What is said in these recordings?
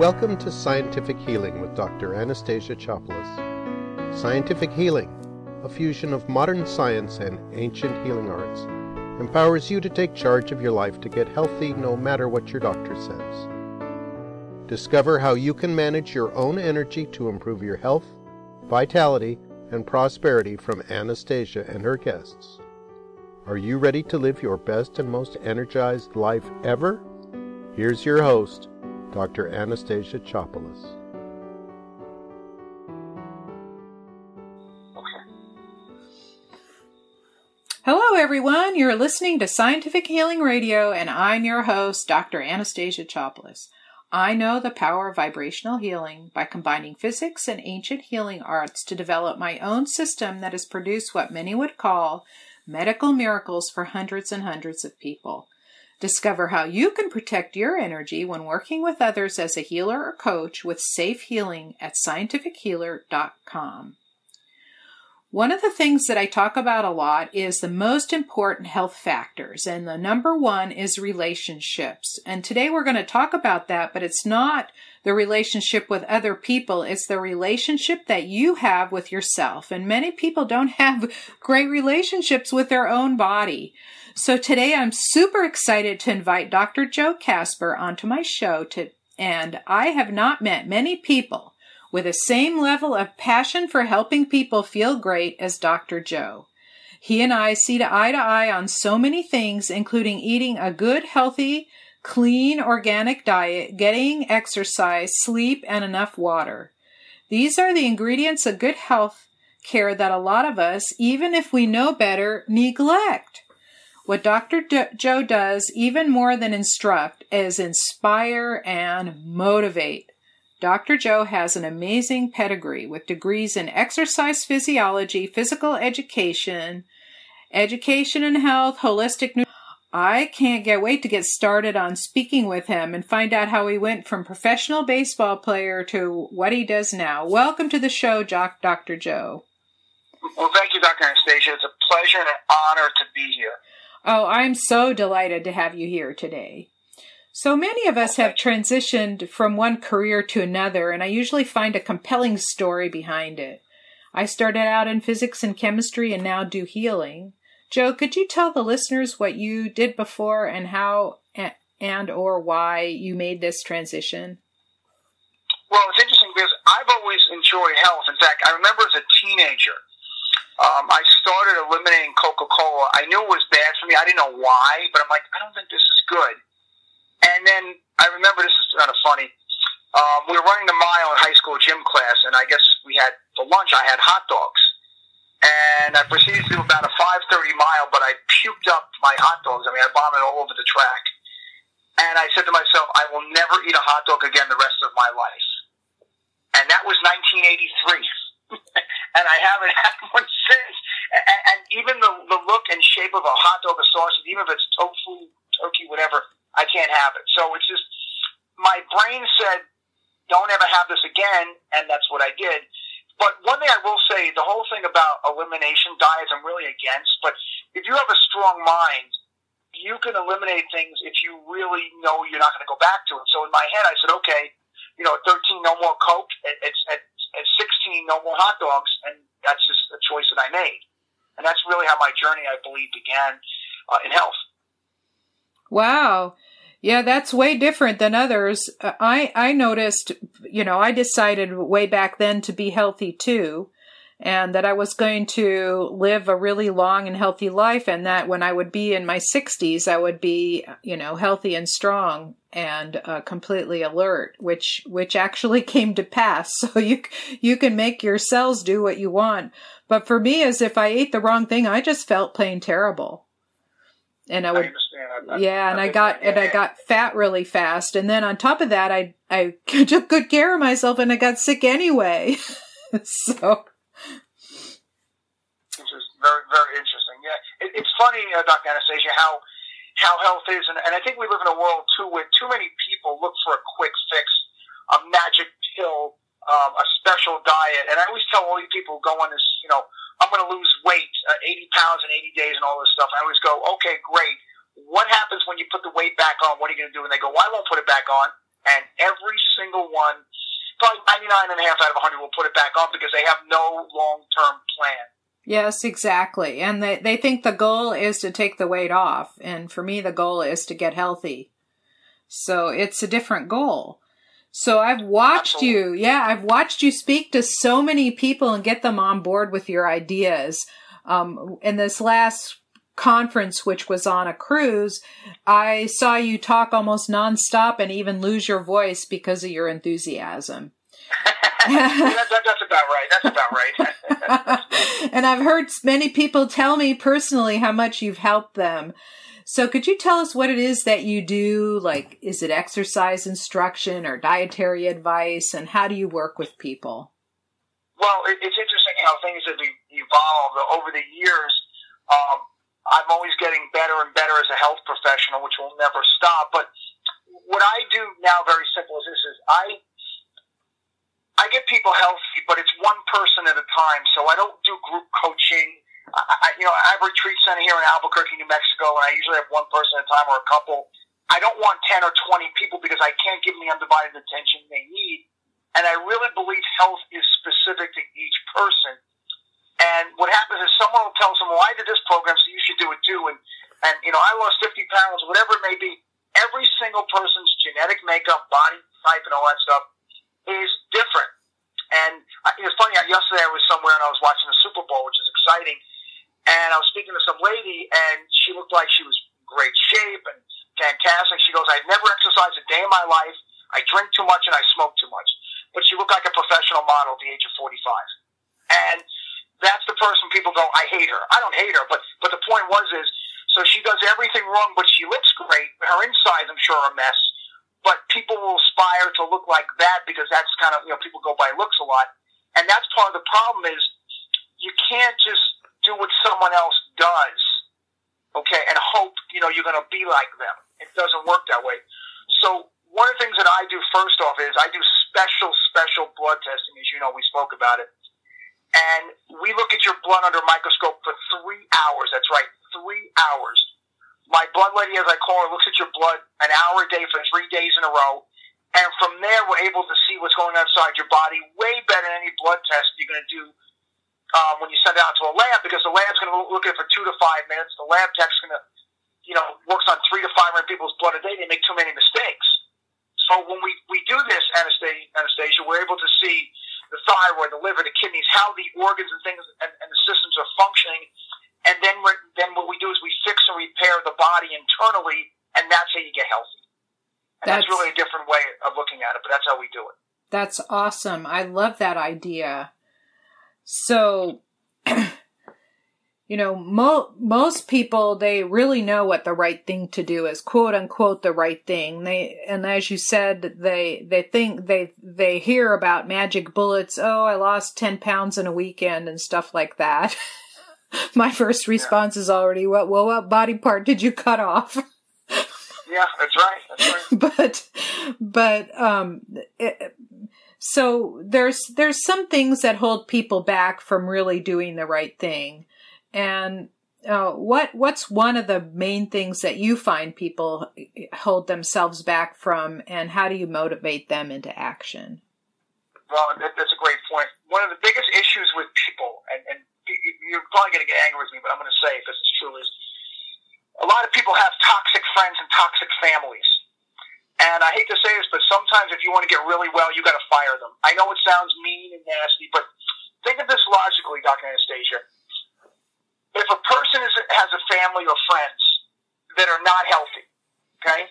Welcome to Scientific Healing with Dr. Anastasia Chopelas. Scientific Healing, a fusion of modern science and ancient healing arts, empowers you to take charge of your life to get healthy no matter what your doctor says. Discover how you can manage your own energy to improve your health, vitality, and prosperity from Anastasia and her guests. Are you ready to live your best and most energized life ever? Here's your host, Dr. Anastasia Chopelas. Hello, everyone. You're listening to Scientific Healing Radio, and I'm your host, Dr. Anastasia Chopelas. I know the power of vibrational healing by combining physics and ancient healing arts to develop my own system that has produced what many would call medical miracles for hundreds and hundreds of people. Discover how you can protect your energy when working with others as a healer or coach with Safe Healing at scientifichealer.com. One of the things that I talk about a lot is the most important health factors, and the number one is relationships. And today we're going to talk about that, but it's not the relationship with other people, it's the relationship that you have with yourself. And many people don't have great relationships with their own body. So today I'm super excited to invite Dr. Joe Kasper onto my show to, and I have not met many people with the same level of passion for helping people feel great as Dr. Joe. He and I see to eye to eye on so many things, including eating a good, healthy, clean, organic diet, getting exercise, sleep, and enough water. These are the ingredients of good health care that a lot of us, even if we know better, neglect. What Dr. D- Joe does, even more than instruct, is inspire and motivate. Dr. Joe has an amazing pedigree with degrees in exercise physiology, physical education, education and health, holistic nutrition. I can't get wait to get started on speaking with him and find out how he went from professional baseball player to what he does now. Welcome to the show, Dr. Joe. Well, thank you, Dr. Anastasia. It's a pleasure and an honor to be here. Oh, I'm so delighted to have you here today. So many of us have transitioned from one career to another, and I usually find a compelling story behind it. I started out in physics and chemistry and now do healing. Joe, could you tell the listeners what you did before and how and or why you made this transition? Well, it's interesting because I've always enjoyed health. In fact, I remember as a teenager, um, I started eliminating Coca Cola. I knew it was bad for me. I didn't know why, but I'm like, I don't think this is good. And then I remember this is kind of funny. Um, we were running the mile in high school gym class, and I guess we had for lunch. I had hot dogs, and I proceeded to do about a five thirty mile, but I puked up my hot dogs. I mean, I vomited all over the track, and I said to myself, "I will never eat a hot dog again the rest of my life." And that was 1983, and I haven't had one since. And, and even the the look and shape of a hot dog or sausage, even if it's tofu, turkey, whatever, I can't have it. So it's just my brain said, "Don't ever have this again," and that's what I did. But one thing I will say, the whole thing about elimination diets, I'm really against. But if you have a strong mind, you can eliminate things if you really know you're not going to go back to it. So in my head, I said, okay, you know, at 13, no more Coke. At, at, at 16, no more hot dogs. And that's just a choice that I made. And that's really how my journey, I believe, began uh, in health. Wow. Yeah, that's way different than others. Uh, I I noticed, you know, I decided way back then to be healthy too, and that I was going to live a really long and healthy life, and that when I would be in my 60s, I would be, you know, healthy and strong and uh, completely alert, which which actually came to pass. So you you can make your cells do what you want, but for me, as if I ate the wrong thing, I just felt plain terrible and I would, I yeah, and I got and I got fat really fast, and then on top of that, I I took good care of myself, and I got sick anyway. so, this is very very interesting. Yeah, it, it's funny, uh, Dr. Anastasia, how how health is, and, and I think we live in a world too where too many people look for a quick fix, a magic pill, um, a special diet, and I always tell all you people who go on this, you know I'm going to lose weight, uh, 80 pounds in 80 days and all this stuff. I always go, okay, great. What happens when you put the weight back on? What are you going to do? And they go, well, I won't put it back on. and every single one, probably 99 and a half out of 100 will put it back on because they have no long-term plan. Yes, exactly. And they, they think the goal is to take the weight off. And for me, the goal is to get healthy. So it's a different goal. So I've watched Absolutely. you, yeah, I've watched you speak to so many people and get them on board with your ideas. Um, in this last conference, which was on a cruise, I saw you talk almost nonstop and even lose your voice because of your enthusiasm. that, that, that's about right. That's about right. and I've heard many people tell me personally how much you've helped them. So could you tell us what it is that you do? Like, is it exercise instruction or dietary advice? And how do you work with people? Well, it, it's interesting how things have evolved over the years. Um, I'm always getting better and better as a health professional, which will never stop. But what I do now, very simple, is this: is I I get people healthy, but it's one person at a time. So I don't do group coaching. I, you know, I have a retreat center here in Albuquerque, New Mexico, and I usually have one person at a time or a couple. I don't want 10 or 20 people because I can't give them the undivided attention they need. And I really believe health is specific to each person. And what happens is someone will tell someone, well, I did this program, so you should do it too. And, and, you know, I lost 50 pounds, whatever it may be. Every single person's genetic makeup, body type, and all that stuff is different. And uh, it's funny, yesterday I was somewhere and I was watching the Super Bowl, which is exciting and I was speaking to some lady, and she looked like she was great shape and fantastic. She goes, I've never exercised a day in my life. I drink too much and I smoke too much. But she looked like a professional model at the age of 45. And that's the person people go, I hate her. I don't hate her, but, but the point was is, so she does everything wrong, but she looks great. Her insides, I'm sure, are a mess. But people will aspire to look like that because that's kind of, you know, people go by looks a lot. And that's part of the problem is you can't just do what someone else does, okay, and hope, you know, you're going to be like them. It doesn't work that way. So one of the things that I do first off is I do special, special blood testing. As you know, we spoke about it. And we look at your blood under a microscope for three hours. That's right, three hours. My blood lady, as I call her, looks at your blood an hour a day for three days in a row. And from there, we're able to see what's going on inside your body way better than any blood test you're going to do um, when you send it out to a lab because the lab's going to look at it for two to five minutes. The lab tech's going to, you know, works on three to five hundred people's blood a day. They make too many mistakes. So when we, we do this Anastasia, we're able to see the thyroid, the liver, the kidneys, how the organs and things and, and the systems are functioning. And then we're, then what we do is we fix and repair the body internally, and that's how you get healthy. And that's, that's really a different way of looking at it, but that's how we do it. That's awesome. I love that idea. So, you know, mo- most people, they really know what the right thing to do is, quote unquote, the right thing. They, and as you said, they, they think they, they hear about magic bullets. Oh, I lost 10 pounds in a weekend and stuff like that. My first response yeah. is already, what, well, what body part did you cut off? yeah, that's right. That's right. but, but, um, it, so there's there's some things that hold people back from really doing the right thing, and uh, what what's one of the main things that you find people hold themselves back from, and how do you motivate them into action? Well, that's a great point. One of the biggest issues with people, and, and you're probably going to get angry with me, but I'm going to say because it's true, is a lot of people have toxic friends and toxic families. And I hate to say this, but sometimes if you want to get really well, you got to fire them. I know it sounds mean and nasty, but think of this logically, Dr. Anastasia. If a person is, has a family or friends that are not healthy, okay,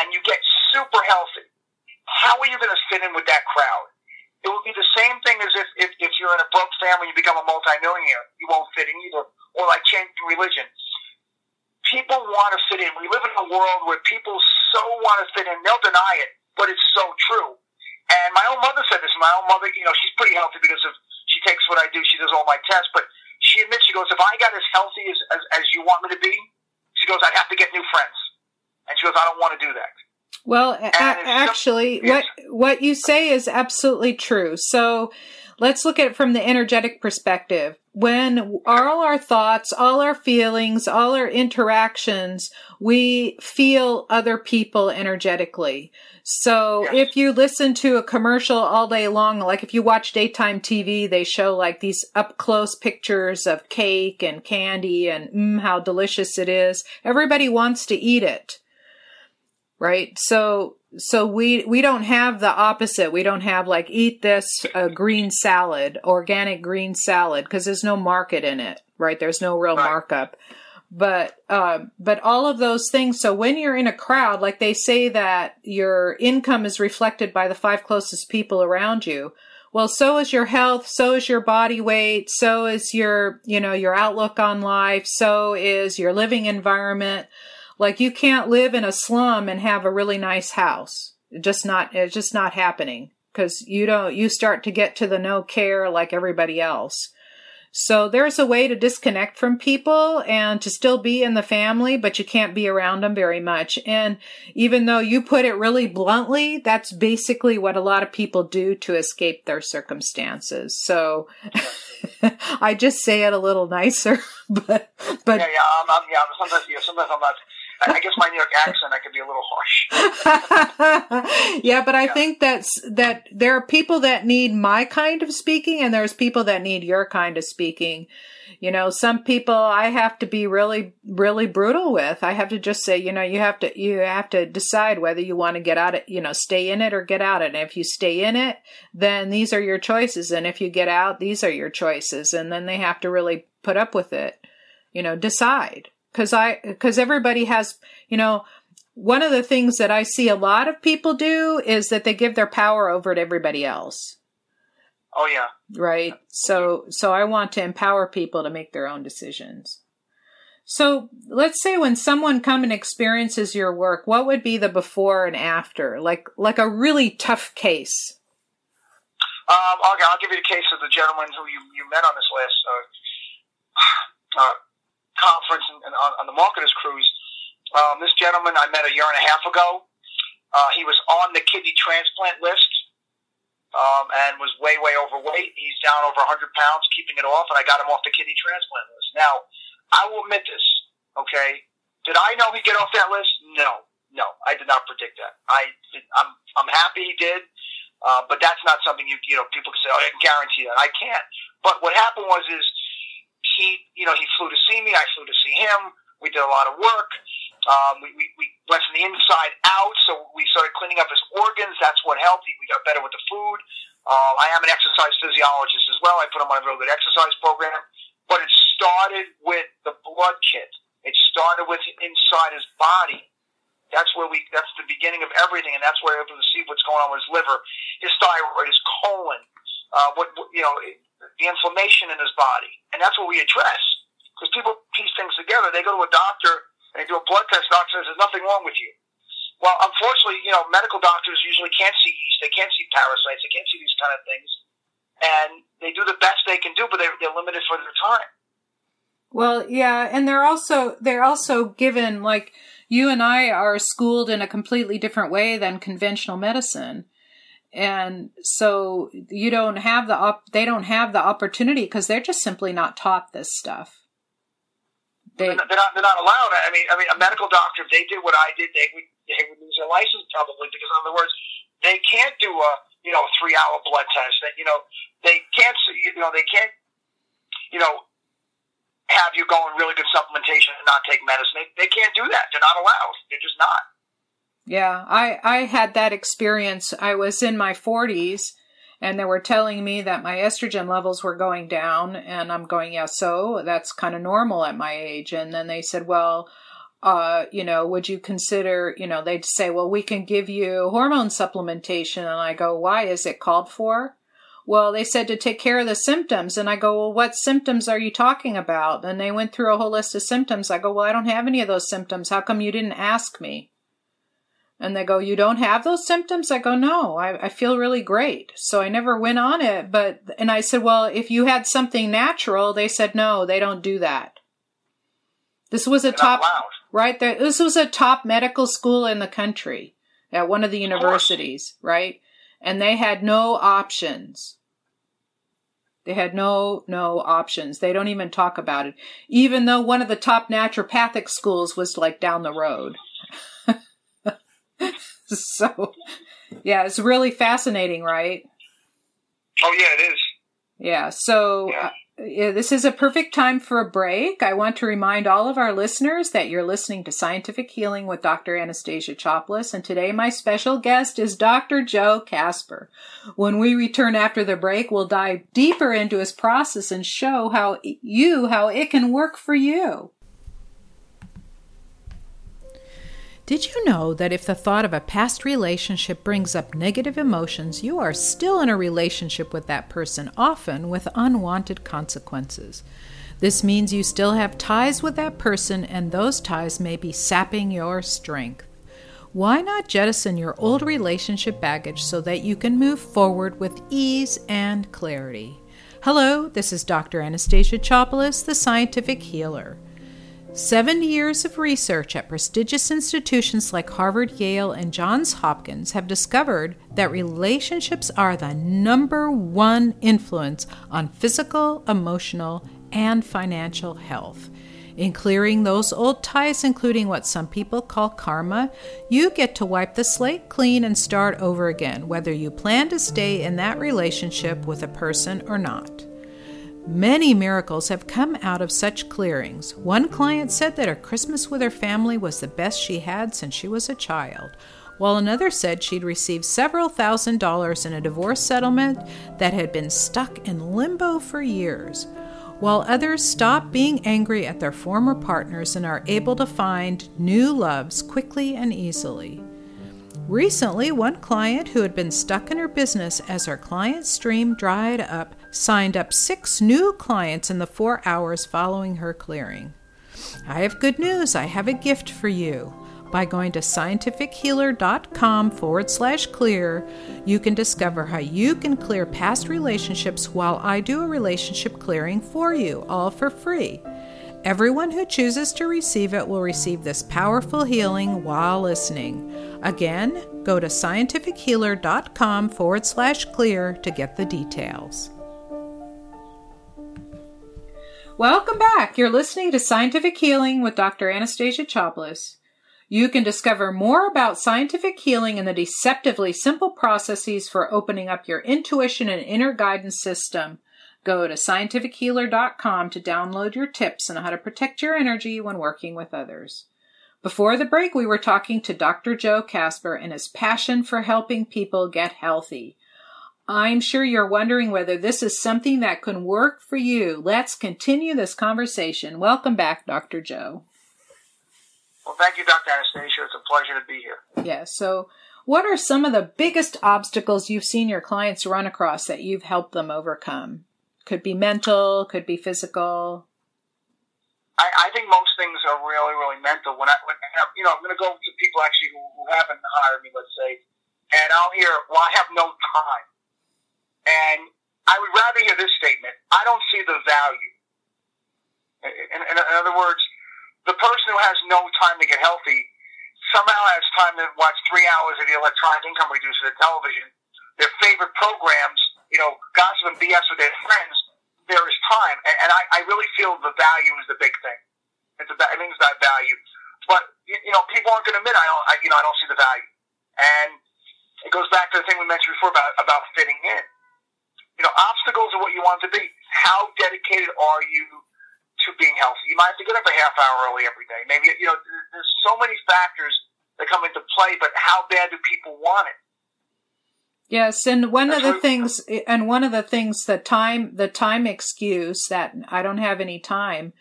and you get super healthy, how are you going to fit in with that crowd? It would be the same thing as if, if, if you're in a broke family you become a multimillionaire. You won't fit in either. Or like changing religion people want to fit in. We live in a world where people so want to fit in. They'll deny it, but it's so true. And my own mother said this. My own mother, you know, she's pretty healthy because of she takes what I do. She does all my tests, but she admits she goes, if I got as healthy as, as, as you want me to be, she goes, I'd have to get new friends. And she goes, I don't want to do that. Well, a- actually, what what you say is absolutely true. So, let's look at it from the energetic perspective when all our thoughts, all our feelings, all our interactions, we feel other people energetically. So if you listen to a commercial all day long, like if you watch daytime TV, they show like these up close pictures of cake and candy and mm, how delicious it is. Everybody wants to eat it. Right? So so we we don't have the opposite. We don't have like eat this uh, green salad, organic green salad because there's no market in it, right? There's no real Right. markup. But uh, but all of those things. So when you're in a crowd, like they say that your income is reflected by the five closest people around you. Well, so is your health, so is your body weight, so is your, you know, your outlook on life, so is your living environment. Like you can't live in a slum and have a really nice house. Just not, it's just not happening because you don't, you start to get to the no care like everybody else. So there's a way to disconnect from people and to still be in the family, but you can't be around them very much. And even though you put it really bluntly, that's basically what a lot of people do to escape their circumstances. So I just say it a little nicer, but, but Yeah, yeah, I'm, I'm, yeah. Sometimes, yeah, sometimes I'm not. I I guess my New York accent, I could be a little harsh. yeah, but I Yeah. think that's that there are people that need my kind of speaking and there's people that need your kind of speaking. You know, some people I have to be really really brutal with. I have to just say, you know, you have to you have to decide whether you want to get out of, you know, stay in it or get out of it. And if you stay in it, then these are your choices and if you get out, these are your choices and then they have to really put up with it. You know, decide cuz I cuz everybody has, you know, one of the things that I see a lot of people do is that they give their power over to everybody else, Oh yeah. right? So, so I want to empower people to make their own decisions. So, let's say when someone come and experiences your work, what would be the before and after? Like, like a really tough case. Um, okay, I'll give you the case of the gentleman who you, you met on this last uh, uh, conference and, and on, on the marketers cruise. Um, this gentleman I met a year and a half ago. Uh, he was on the kidney transplant list um, and was way, way overweight. He's down over 100 pounds, keeping it off, and I got him off the kidney transplant list. Now, I will admit this, okay? Did I know he'd get off that list? No, no, I did not predict that. I, I'm, I'm happy he did. Uh, but that's not something you you know people can say oh I can guarantee that I can't. But what happened was is he you know he flew to see me. I flew to see him. We did a lot of work. Um, we, we we went from the inside out so we started cleaning up his organs. That's what helped. We got better with the food. Uh, I am an exercise physiologist as well. I put him on a real good exercise program. But it started with the blood kit. It started with inside his body. That's where we. That's the beginning of everything, and that's where we're able to see what's going on with his liver, his thyroid, his colon, uh, what what- you know, the inflammation in his body, and that's what we address. Because people piece things together. They go to a doctor and they do a blood test. Doctor says there's nothing wrong with you. Well, unfortunately, you know, medical doctors usually can't see yeast. They can't see parasites. They can't see these kind of things, and they do the best they can do, but they're, they're limited for their time. Well, yeah, and they're also they're also given like you and I are schooled in a completely different way than conventional medicine. And so you don't have the op- they don't have the opportunity because they're just simply not taught this stuff. They They're not, they're not, allowed. I mean, I mean, a medical doctor, if they did what I did, they would, they would lose their license probably because, in other words, they can't do a, you know, three hour blood test. That, you know, they can't, you know, they can't, you know, have you go on really good supplementation and not take medicine. They, they can't do that. They're not allowed. They're just not. Yeah, I I had that experience. I was in my 40s and they were telling me that my estrogen levels were going down and I'm going, "Yeah, so that's kind of normal at my age." And then they said, "Well, uh, you know, would you consider, you know, they'd say, "Well, we can give you hormone supplementation." And I go, "Why is it called for?" Well, they said to take care of the symptoms. And I go, Well, what symptoms are you talking about? And they went through a whole list of symptoms. I go, Well, I don't have any of those symptoms. How come you didn't ask me? And they go, You don't have those symptoms? I go, No, I, I feel really great. So I never went on it. But, and I said, Well, if you had something natural, they said, No, they don't do that. This was a They're top, right there. This was a top medical school in the country at one of the universities, right? And they had no options. They had no no options. They don't even talk about it. Even though one of the top naturopathic schools was like down the road. so yeah, it's really fascinating, right? Oh yeah, it is. Yeah. So yeah. Uh, yeah, this is a perfect time for a break. I want to remind all of our listeners that you're listening to Scientific Healing with Dr. Anastasia Chopelas, and today my special guest is Dr. Joe Kasper. When we return after the break, we'll dive deeper into his process and show how you how it can work for you. Did you know that if the thought of a past relationship brings up negative emotions, you are still in a relationship with that person, often with unwanted consequences? This means you still have ties with that person, and those ties may be sapping your strength. Why not jettison your old relationship baggage so that you can move forward with ease and clarity? Hello, this is Dr. Anastasia Chopelas, the scientific healer. Seven years of research at prestigious institutions like Harvard, Yale, and Johns Hopkins have discovered that relationships are the number one influence on physical, emotional, and financial health. In clearing those old ties, including what some people call karma, you get to wipe the slate clean and start over again, whether you plan to stay in that relationship with a person or not. Many miracles have come out of such clearings. One client said that her Christmas with her family was the best she had since she was a child, while another said she'd received several thousand dollars in a divorce settlement that had been stuck in limbo for years, while others stop being angry at their former partners and are able to find new loves quickly and easily. Recently, one client who had been stuck in her business as her client stream dried up signed up six new clients in the four hours following her clearing. I have good news. I have a gift for you. By going to scientifichealer.com forward slash clear, you can discover how you can clear past relationships while I do a relationship clearing for you, all for free. Everyone who chooses to receive it will receive this powerful healing while listening. Again, go to scientifichealer.com forward slash clear to get the details. Welcome back. You're listening to Scientific Healing with Dr. Anastasia Chopelas. You can discover more about scientific healing and the deceptively simple processes for opening up your intuition and inner guidance system Go to scientifichealer.com to download your tips on how to protect your energy when working with others. Before the break, we were talking to Dr. Joe Kasper and his passion for helping people get healthy. I'm sure you're wondering whether this is something that can work for you. Let's continue this conversation. Welcome back, Dr. Joe. Well, thank you, Dr. Anastasia. It's a pleasure to be here. Yeah, so what are some of the biggest obstacles you've seen your clients run across that you've helped them overcome? Could be mental, could be physical. I, I think most things are really, really mental. When I, when you know, I'm going to go to people actually who, who haven't hired me, let's say, and I'll hear, "Well, I have no time," and I would rather hear this statement: "I don't see the value." In, in, in other words, the person who has no time to get healthy somehow has time to watch three hours of the electronic income reducer, television, their favorite programs, you know, gossip and BS with their friends, there is time. And, and I, I really feel the value is the big thing. It's a, I think it's that value. But, you know, people aren't going to admit, I don't, I, you know, I don't see the value. And it goes back to the thing we mentioned before about, about fitting in. You know, obstacles are what you want to be. How dedicated are you to being healthy? You might have to get up a half hour early every day. Maybe, you know, there's so many factors that come into play, but how bad do people want it? Yes, and one of the things, and one of the things, the time, the time excuse that I don't have any time,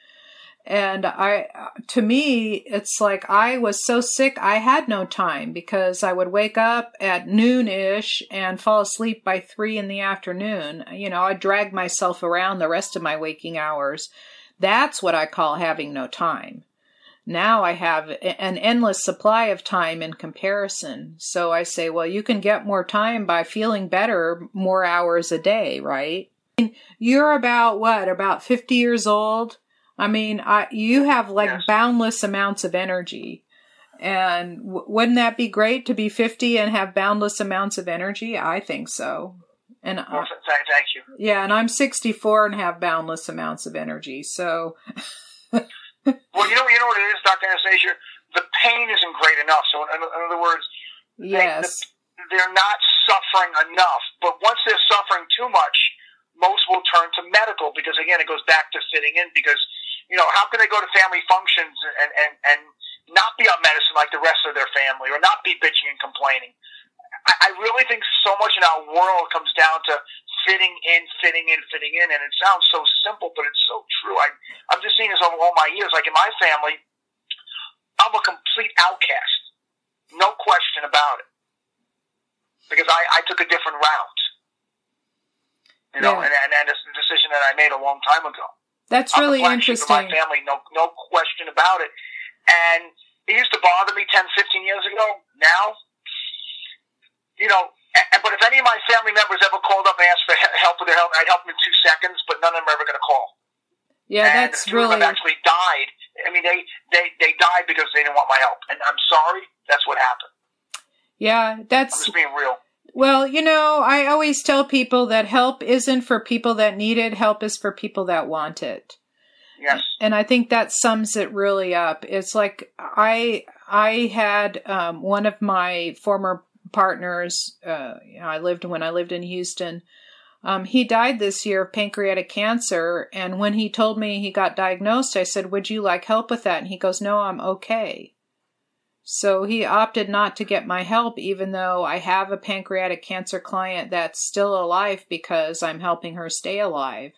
and I, to me, it's like I was so sick I had no time because I would wake up at noon ish and fall asleep by three in the afternoon. You know, I drag myself around the rest of my waking hours. That's what I call having no time. Now I have an endless supply of time in comparison. So I say, well, you can get more time by feeling better more hours a day, right? You're about what? About 50 years old? I mean, I, you have like yes. boundless amounts of energy. And w- wouldn't that be great to be 50 and have boundless amounts of energy? I think so. And well, thank, thank you. Yeah, and I'm 64 and have boundless amounts of energy. So. well, you know, you know what it is, Dr. Anastasia. The pain isn't great enough. So, in, in other words, yes, they, they're not suffering enough. But once they're suffering too much, most will turn to medical because again, it goes back to fitting in. Because you know, how can they go to family functions and and and not be on medicine like the rest of their family, or not be bitching and complaining? I, I really think so much in our world comes down to fitting in, fitting in, fitting in, and it sounds so simple, but it's so true. I I'm just seeing this over all my years. Like in my family, I'm a complete outcast, no question about it, because I I took a different route. You know, yeah. and, and, and it's a decision that I made a long time ago. That's I'm really interesting. my family, no, no question about it. And it used to bother me 10, 15 years ago. Now, you know, but if any of my family members ever called up and asked for help with their health, I'd help them in two seconds, but none of them are ever going to call. Yeah, and that's really. Of them actually died. I mean, they, they, they died because they didn't want my help. And I'm sorry, that's what happened. Yeah, that's. I'm just being real. Well, you know, I always tell people that help isn't for people that need it, help is for people that want it. Yes. And I think that sums it really up. It's like I I had um, one of my former partners. Uh, you know, I lived when I lived in Houston. Um, he died this year of pancreatic cancer, and when he told me he got diagnosed, I said, "Would you like help with that?" And he goes, "No, I'm okay." So he opted not to get my help, even though I have a pancreatic cancer client that's still alive because I'm helping her stay alive.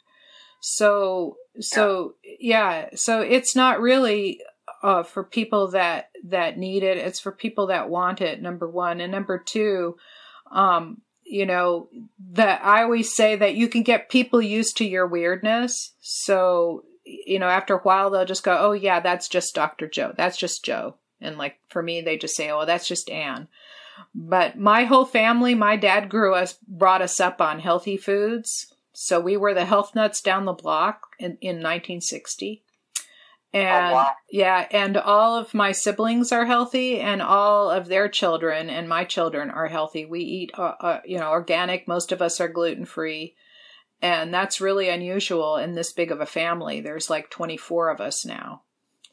So, so yeah, yeah so it's not really uh, for people that that need it. It's for people that want it. Number one, and number two, um, you know that I always say that you can get people used to your weirdness. So you know, after a while, they'll just go, "Oh yeah, that's just Doctor Joe. That's just Joe." And like for me, they just say, oh, that's just Anne. But my whole family, my dad grew us, brought us up on healthy foods. So we were the health nuts down the block in, in 1960. And oh, wow. yeah, and all of my siblings are healthy, and all of their children and my children are healthy. We eat, uh, uh, you know, organic. Most of us are gluten free, and that's really unusual in this big of a family. There's like 24 of us now.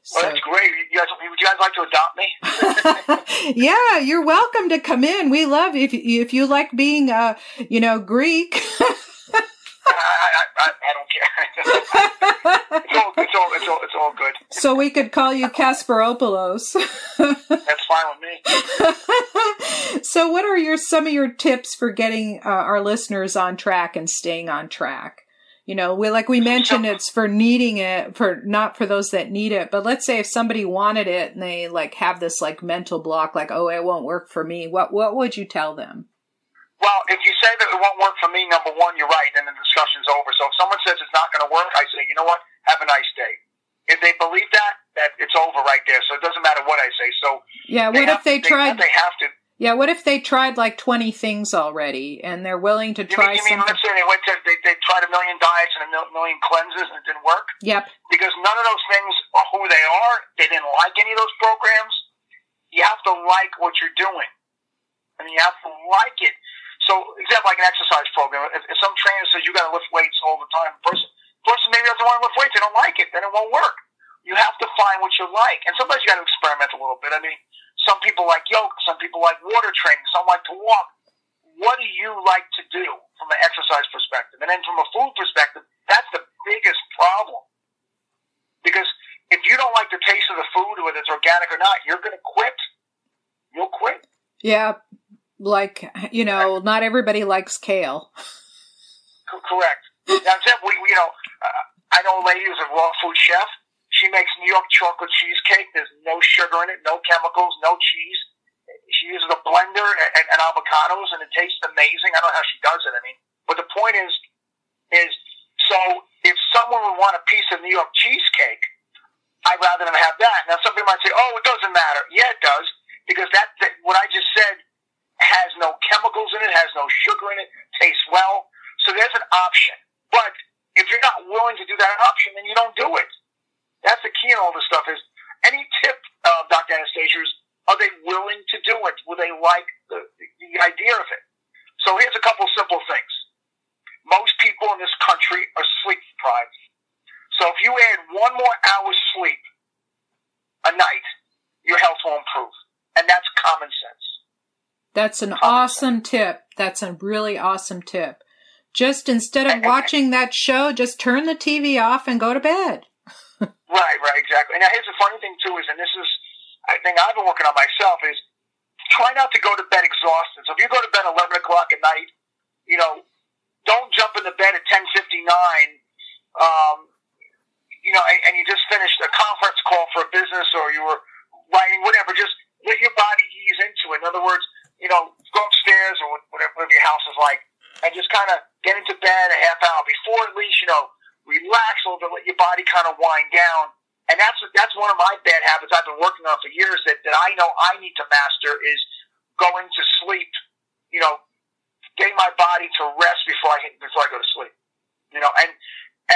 So. Well, that's great. You guys, would you guys like to adopt me? yeah, you're welcome to come in. We love if if you like being, uh, you know, Greek. I, I, I, don't care. All good. So we could call you Kasparopoulos. That's fine with me. so, what are your some of your tips for getting uh, our listeners on track and staying on track? You know, we like we mentioned it's for needing it for not for those that need it, but let's say if somebody wanted it and they like have this like mental block, like oh it won't work for me. What what would you tell them? Well, if you say that it won't work for me, number one, you're right, and the discussion's over. So if someone says it's not going to work, I say, you know what? Have a nice day. If they believe that, that it's over right there. So it doesn't matter what I say. So yeah, what if they, they tried? They have to. Yeah, what if they tried like 20 things already and they're willing to try you mean, you mean let's say they went to, they, they tried a million diets and a million cleanses and it didn't work? Yep. Because none of those things are who they are. They didn't like any of those programs. You have to like what you're doing. I mean, you have to like it. So, example, like an exercise program. If, if some trainer says you got to lift weights all the time, person, person maybe doesn't want to lift weights. They don't like it. Then it won't work. You have to find what you like. And sometimes you got to experiment a little bit. I mean, some people like yoga, some people like water training, some like to walk. What do you like to do from an exercise perspective? And then from a food perspective, that's the biggest problem. Because if you don't like the taste of the food, whether it's organic or not, you're going to quit. You'll quit. Yeah. Like, you know, not everybody likes kale. Correct. Now, we, you know, uh, I know a lady who's a raw food chef she makes New York chocolate cheesecake. There's no sugar in it, no chemicals, no cheese. She uses a blender and, and, and avocados, and it tastes amazing. I don't know how she does it. I mean, but the point is, is so if someone would want a piece of New York cheesecake, I'd rather them have that. Now, somebody might say, "Oh, it doesn't matter." Yeah, it does because that, that what I just said has no chemicals in it, has no sugar in it, tastes well. So there's an option. But if you're not willing to do that option, then you don't do it. That's the key in all this stuff is any tip, uh, Dr. Anastasia's? are they willing to do it? Will they like the, the idea of it? So here's a couple simple things. Most people in this country are sleep deprived. So if you add one more hour's sleep a night, your health will improve. And that's common sense. That's an common awesome sense. tip. That's a really awesome tip. Just instead of And- and- watching that show, just turn the TV off and go to bed. Right, right, exactly. Now, here's the funny thing too is, and this is, I think I've been working on myself is try not to go to bed exhausted. So if you go to bed at eleven o'clock at night, you know, don't jump in the bed at ten fifty nine. Um, you know, and, and you just finished a conference call for a business, or you were writing whatever. Just let your body ease into it. In other words, you know, go upstairs or whatever, whatever your house is like, and just kind of get into bed a half hour before, at least, you know, relax a little bit, let your body kind of wind down. And that's that's one of my bad habits I've been working on for years that, that I know I need to master is going to sleep. You know, getting my body to rest before I before I go to sleep. You know, and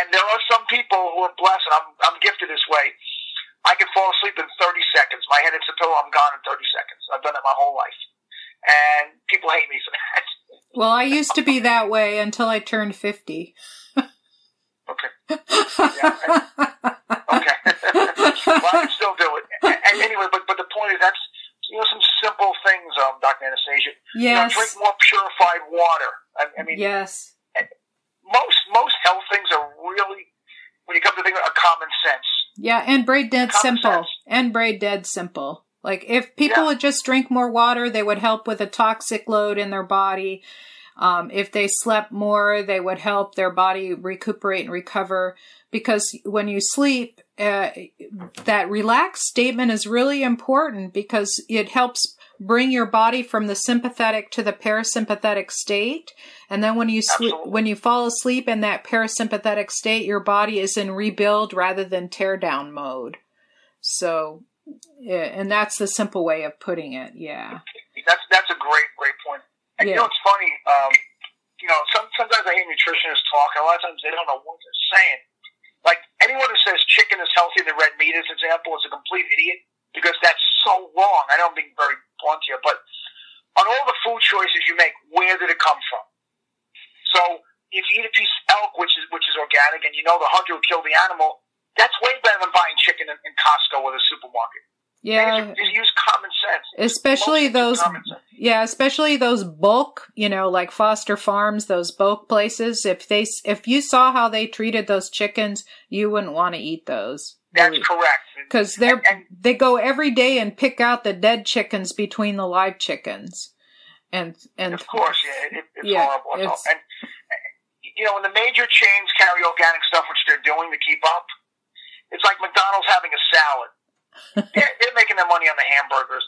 and there are some people who are blessed, and I'm I'm gifted this way. I can fall asleep in 30 seconds. My head hits the pillow, I'm gone in 30 seconds. I've done it my whole life, and people hate me for that. Well, I used to be that way until I turned 50. Okay. Okay. well, I can still do it. And, anyway, but but the point is that's you know some simple things, um, Dr. Anastasia. You know, yes. drink more purified water. I, I mean, Yes. most most health things are really, when you come to think of it, are common sense. Yeah, and braid dead Common simple. sense. And braid dead simple. Like if people Yeah. would just drink more water, they would help with a toxic load in their body. Um, if they slept more, they would help their body recuperate and recover. Because when you sleep, uh, that relaxed statement is really important because it helps bring your body from the sympathetic to the parasympathetic state. And then when you sleep, when you fall asleep in that parasympathetic state, your body is in rebuild rather than tear down mode. So, and that's the simple way of putting it. Yeah. That's that's a great great point. And you know it's funny. Um, you know, some, sometimes I hear nutritionists talk, and a lot of times they don't know what they're saying. Like anyone who says chicken is healthier than red meat, as an example, is a complete idiot because that's so wrong. I know I'm being very blunt here, but on all the food choices you make, where did it come from? So if you eat a piece of elk, which is which is organic, and you know the hunter who killed the animal, that's way better than buying chicken in, in Costco or the supermarket. Yeah. Just use common sense. Especially Most things are those, sense. yeah, especially those bulk, you know, like Foster Farms, those bulk places. If they, if you saw how they treated those chickens, you wouldn't want to eat those. That's correct. Because they're, And- and- they go every day and pick out the dead chickens between the live chickens. And, and Of course, yeah, it, it's Yeah, horrible. It's- and you know, when the major chains carry organic stuff, which they're doing to keep up, it's like McDonald's having a salad. they're, they're making their money on the hamburgers.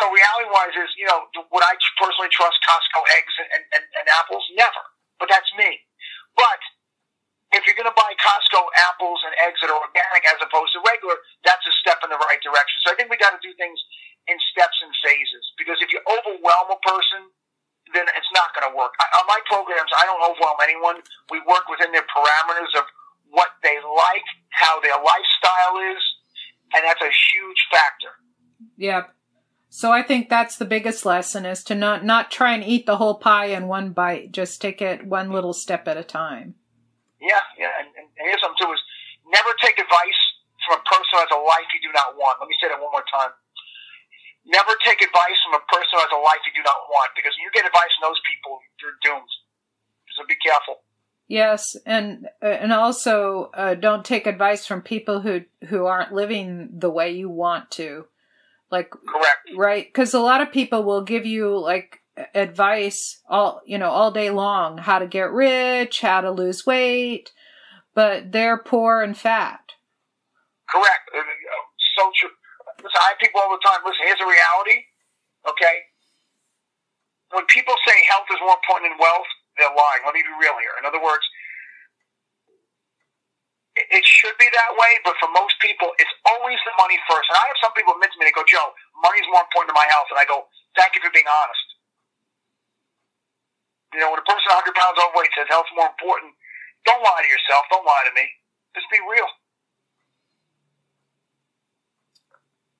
So reality-wise, is you know, would I personally trust Costco eggs and, and, and apples? Never. But that's me. But if you're going to buy Costco apples and eggs that are organic as opposed to regular, that's a step in the right direction. So I think we got to do things in steps and phases because if you overwhelm a person, then it's not going to work. I, on my programs, I don't overwhelm anyone. We work within their parameters of what they like, how their lifestyle is, and that's a huge factor. Yep. So I think that's the biggest lesson is to not not try and eat the whole pie in one bite. Just take it one little step at a time. Yeah, yeah. And, and, and here's something too: is never take advice from a person who has a life you do not want. Let me say that one more time. Never take advice from a person who has a life you do not want, because when you get advice from those people, you're doomed. So be careful. Yes, and and also uh, don't take advice from people who who aren't living the way you want to. Like Correct. right because a lot of people will give you like advice all you know all day long how to get rich how to lose weight but they're poor and fat Correct. Uh, uh, So true. Listen, I have people all the time. Listen, here's a reality. Okay. When people say health is more important than wealth, they're lying. Let me be real here. In other words, it- should be that way, but for most people, it's always the money first. And I have some people admit to me, they go, Joe, money's more important than my health. And I go, thank you for being honest. You know, when a person 100 pounds overweight says health's more important, don't lie to yourself. Don't lie to me. Just be real.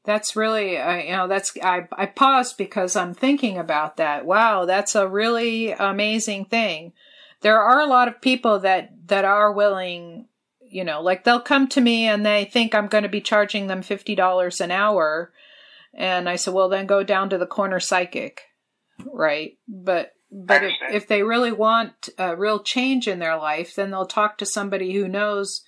That's really uh, you know that's I, I paused because i'm thinking about that wow that's a really amazing thing there are a lot of people that that are willing you know, like they'll come to me and they think I'm going to be charging them $50 an hour. And I said, well, then go down to the corner psychic. Right. But, but if, if they really want a real change in their life, then they'll talk to somebody who knows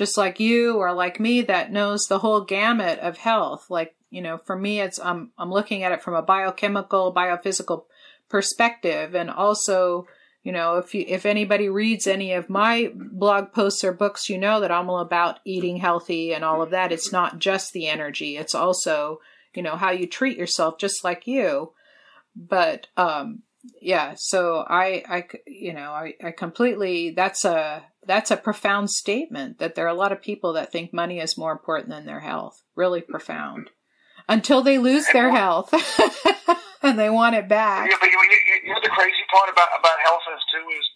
just like you or like me that knows the whole gamut of health. Like, you know, for me, it's, I'm, I'm looking at it from a biochemical, biophysical perspective and also, you know, if you, if anybody reads any of my blog posts or books, you know that I'm all about eating healthy and all of that. It's not just the energy. It's also, you know, how you treat yourself, just like you. But, um, yeah, so I, I, you know, I, I completely, that's a, that's a profound statement that there are a lot of people that think money is more important than their health. Really profound. Until they lose their health. and they want it back. Yeah, but you, you, you know the crazy part about about health is too is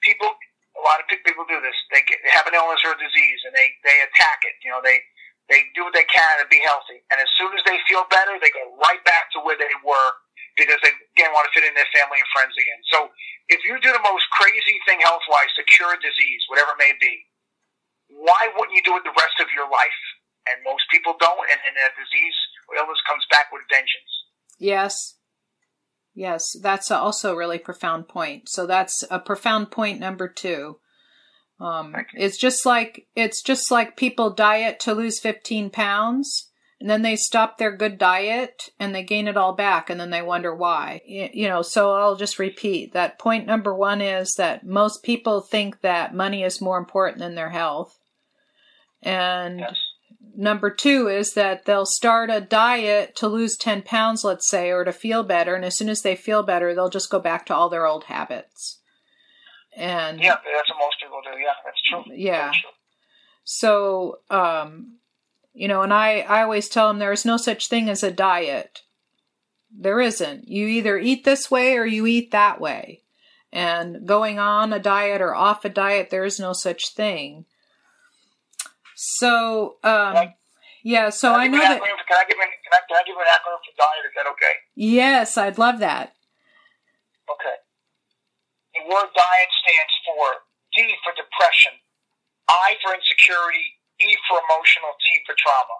people. A lot of people do this. They get they have an illness or a disease, and they they attack it. You know, they they do what they can to be healthy, and as soon as they feel better, they go right back to where they were because they again want to fit in their family and friends again. So if you do the most crazy thing health wise to cure a disease, whatever it may be, why wouldn't you do it the rest of your life? And most people don't, and, and that disease or illness comes back with vengeance. Yes. Yes, that's also a really profound point. So that's a profound point number two. Um, it's just like it's just like people diet to lose 15 pounds and then they stop their good diet and they gain it all back and then they wonder why you know so i'll just repeat that point number one is that most people think that money is more important than their health and yes number two is that they'll start a diet to lose 10 pounds, let's say, or to feel better. And as soon as they feel better, they'll just go back to all their old habits. And yeah, that's what most people do. Yeah, that's true. Yeah. True. So, um, you know, and I, I always tell them there is no such thing as a diet. There isn't. You either eat this way or you eat that way. And going on a diet or off a diet, there is no such thing. So, um, yeah, so I, know that. Can I, give an, can, I, can I give an acronym for diet? Is that okay? Yes, I'd love that. Okay. The word diet stands for D for depression, I for insecurity, E for emotional, T for trauma.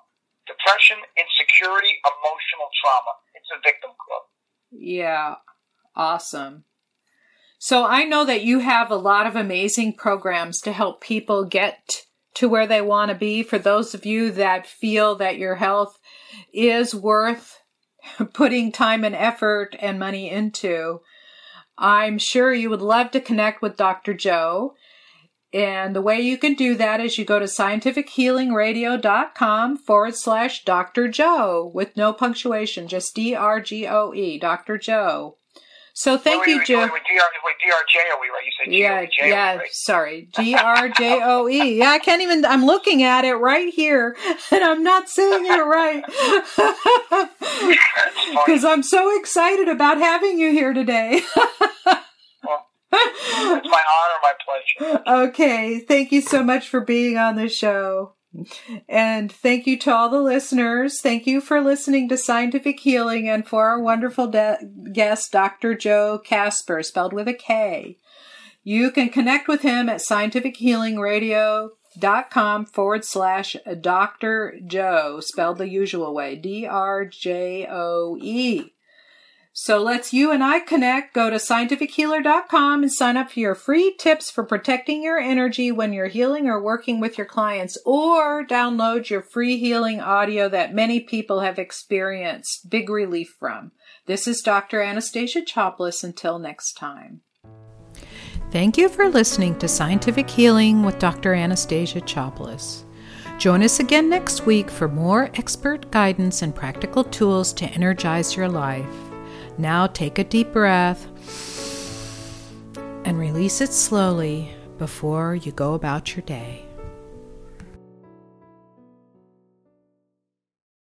Depression, insecurity, emotional trauma. It's a victim club. Yeah, awesome. So I know that you have a lot of amazing programs to help people get to where they want to be. For those of you that feel that your health is worth putting time and effort and money into, I'm sure you would love to connect with Dr. Joe. And the way you can do that is you go to scientifichealingradio.com forward slash Dr. Joe with no punctuation, just D R G O E, Dr. Joe. So thank wait, you, Joe. Wait, wait, D-R-J-O-E, right? You said Yeah, yeah, right? sorry. G-R-J-O-E. yeah, I can't even, I'm looking at it right here and I'm not saying it right. Because I'm so excited about having you here today. It's my honor, my pleasure. Okay, thank you so much for being on the show. And thank you to all the listeners. Thank you for listening to Scientific Healing and for our wonderful de- guest, Dr. Joe Kasper, spelled with a K. You can connect with him at scientifichealingradio.com forward slash Dr. Joe, spelled the usual way, D R J O E. So let's you and I connect. Go to scientifichealer.com and sign up for your free tips for protecting your energy when you're healing or working with your clients, or download your free healing audio that many people have experienced big relief from. This is Dr. Anastasia Chopelas. Until next time. Thank you for listening to Scientific Healing with Dr. Anastasia Chopelas. Join us again next week for more expert guidance and practical tools to energize your life. Now take a deep breath and release it slowly before you go about your day.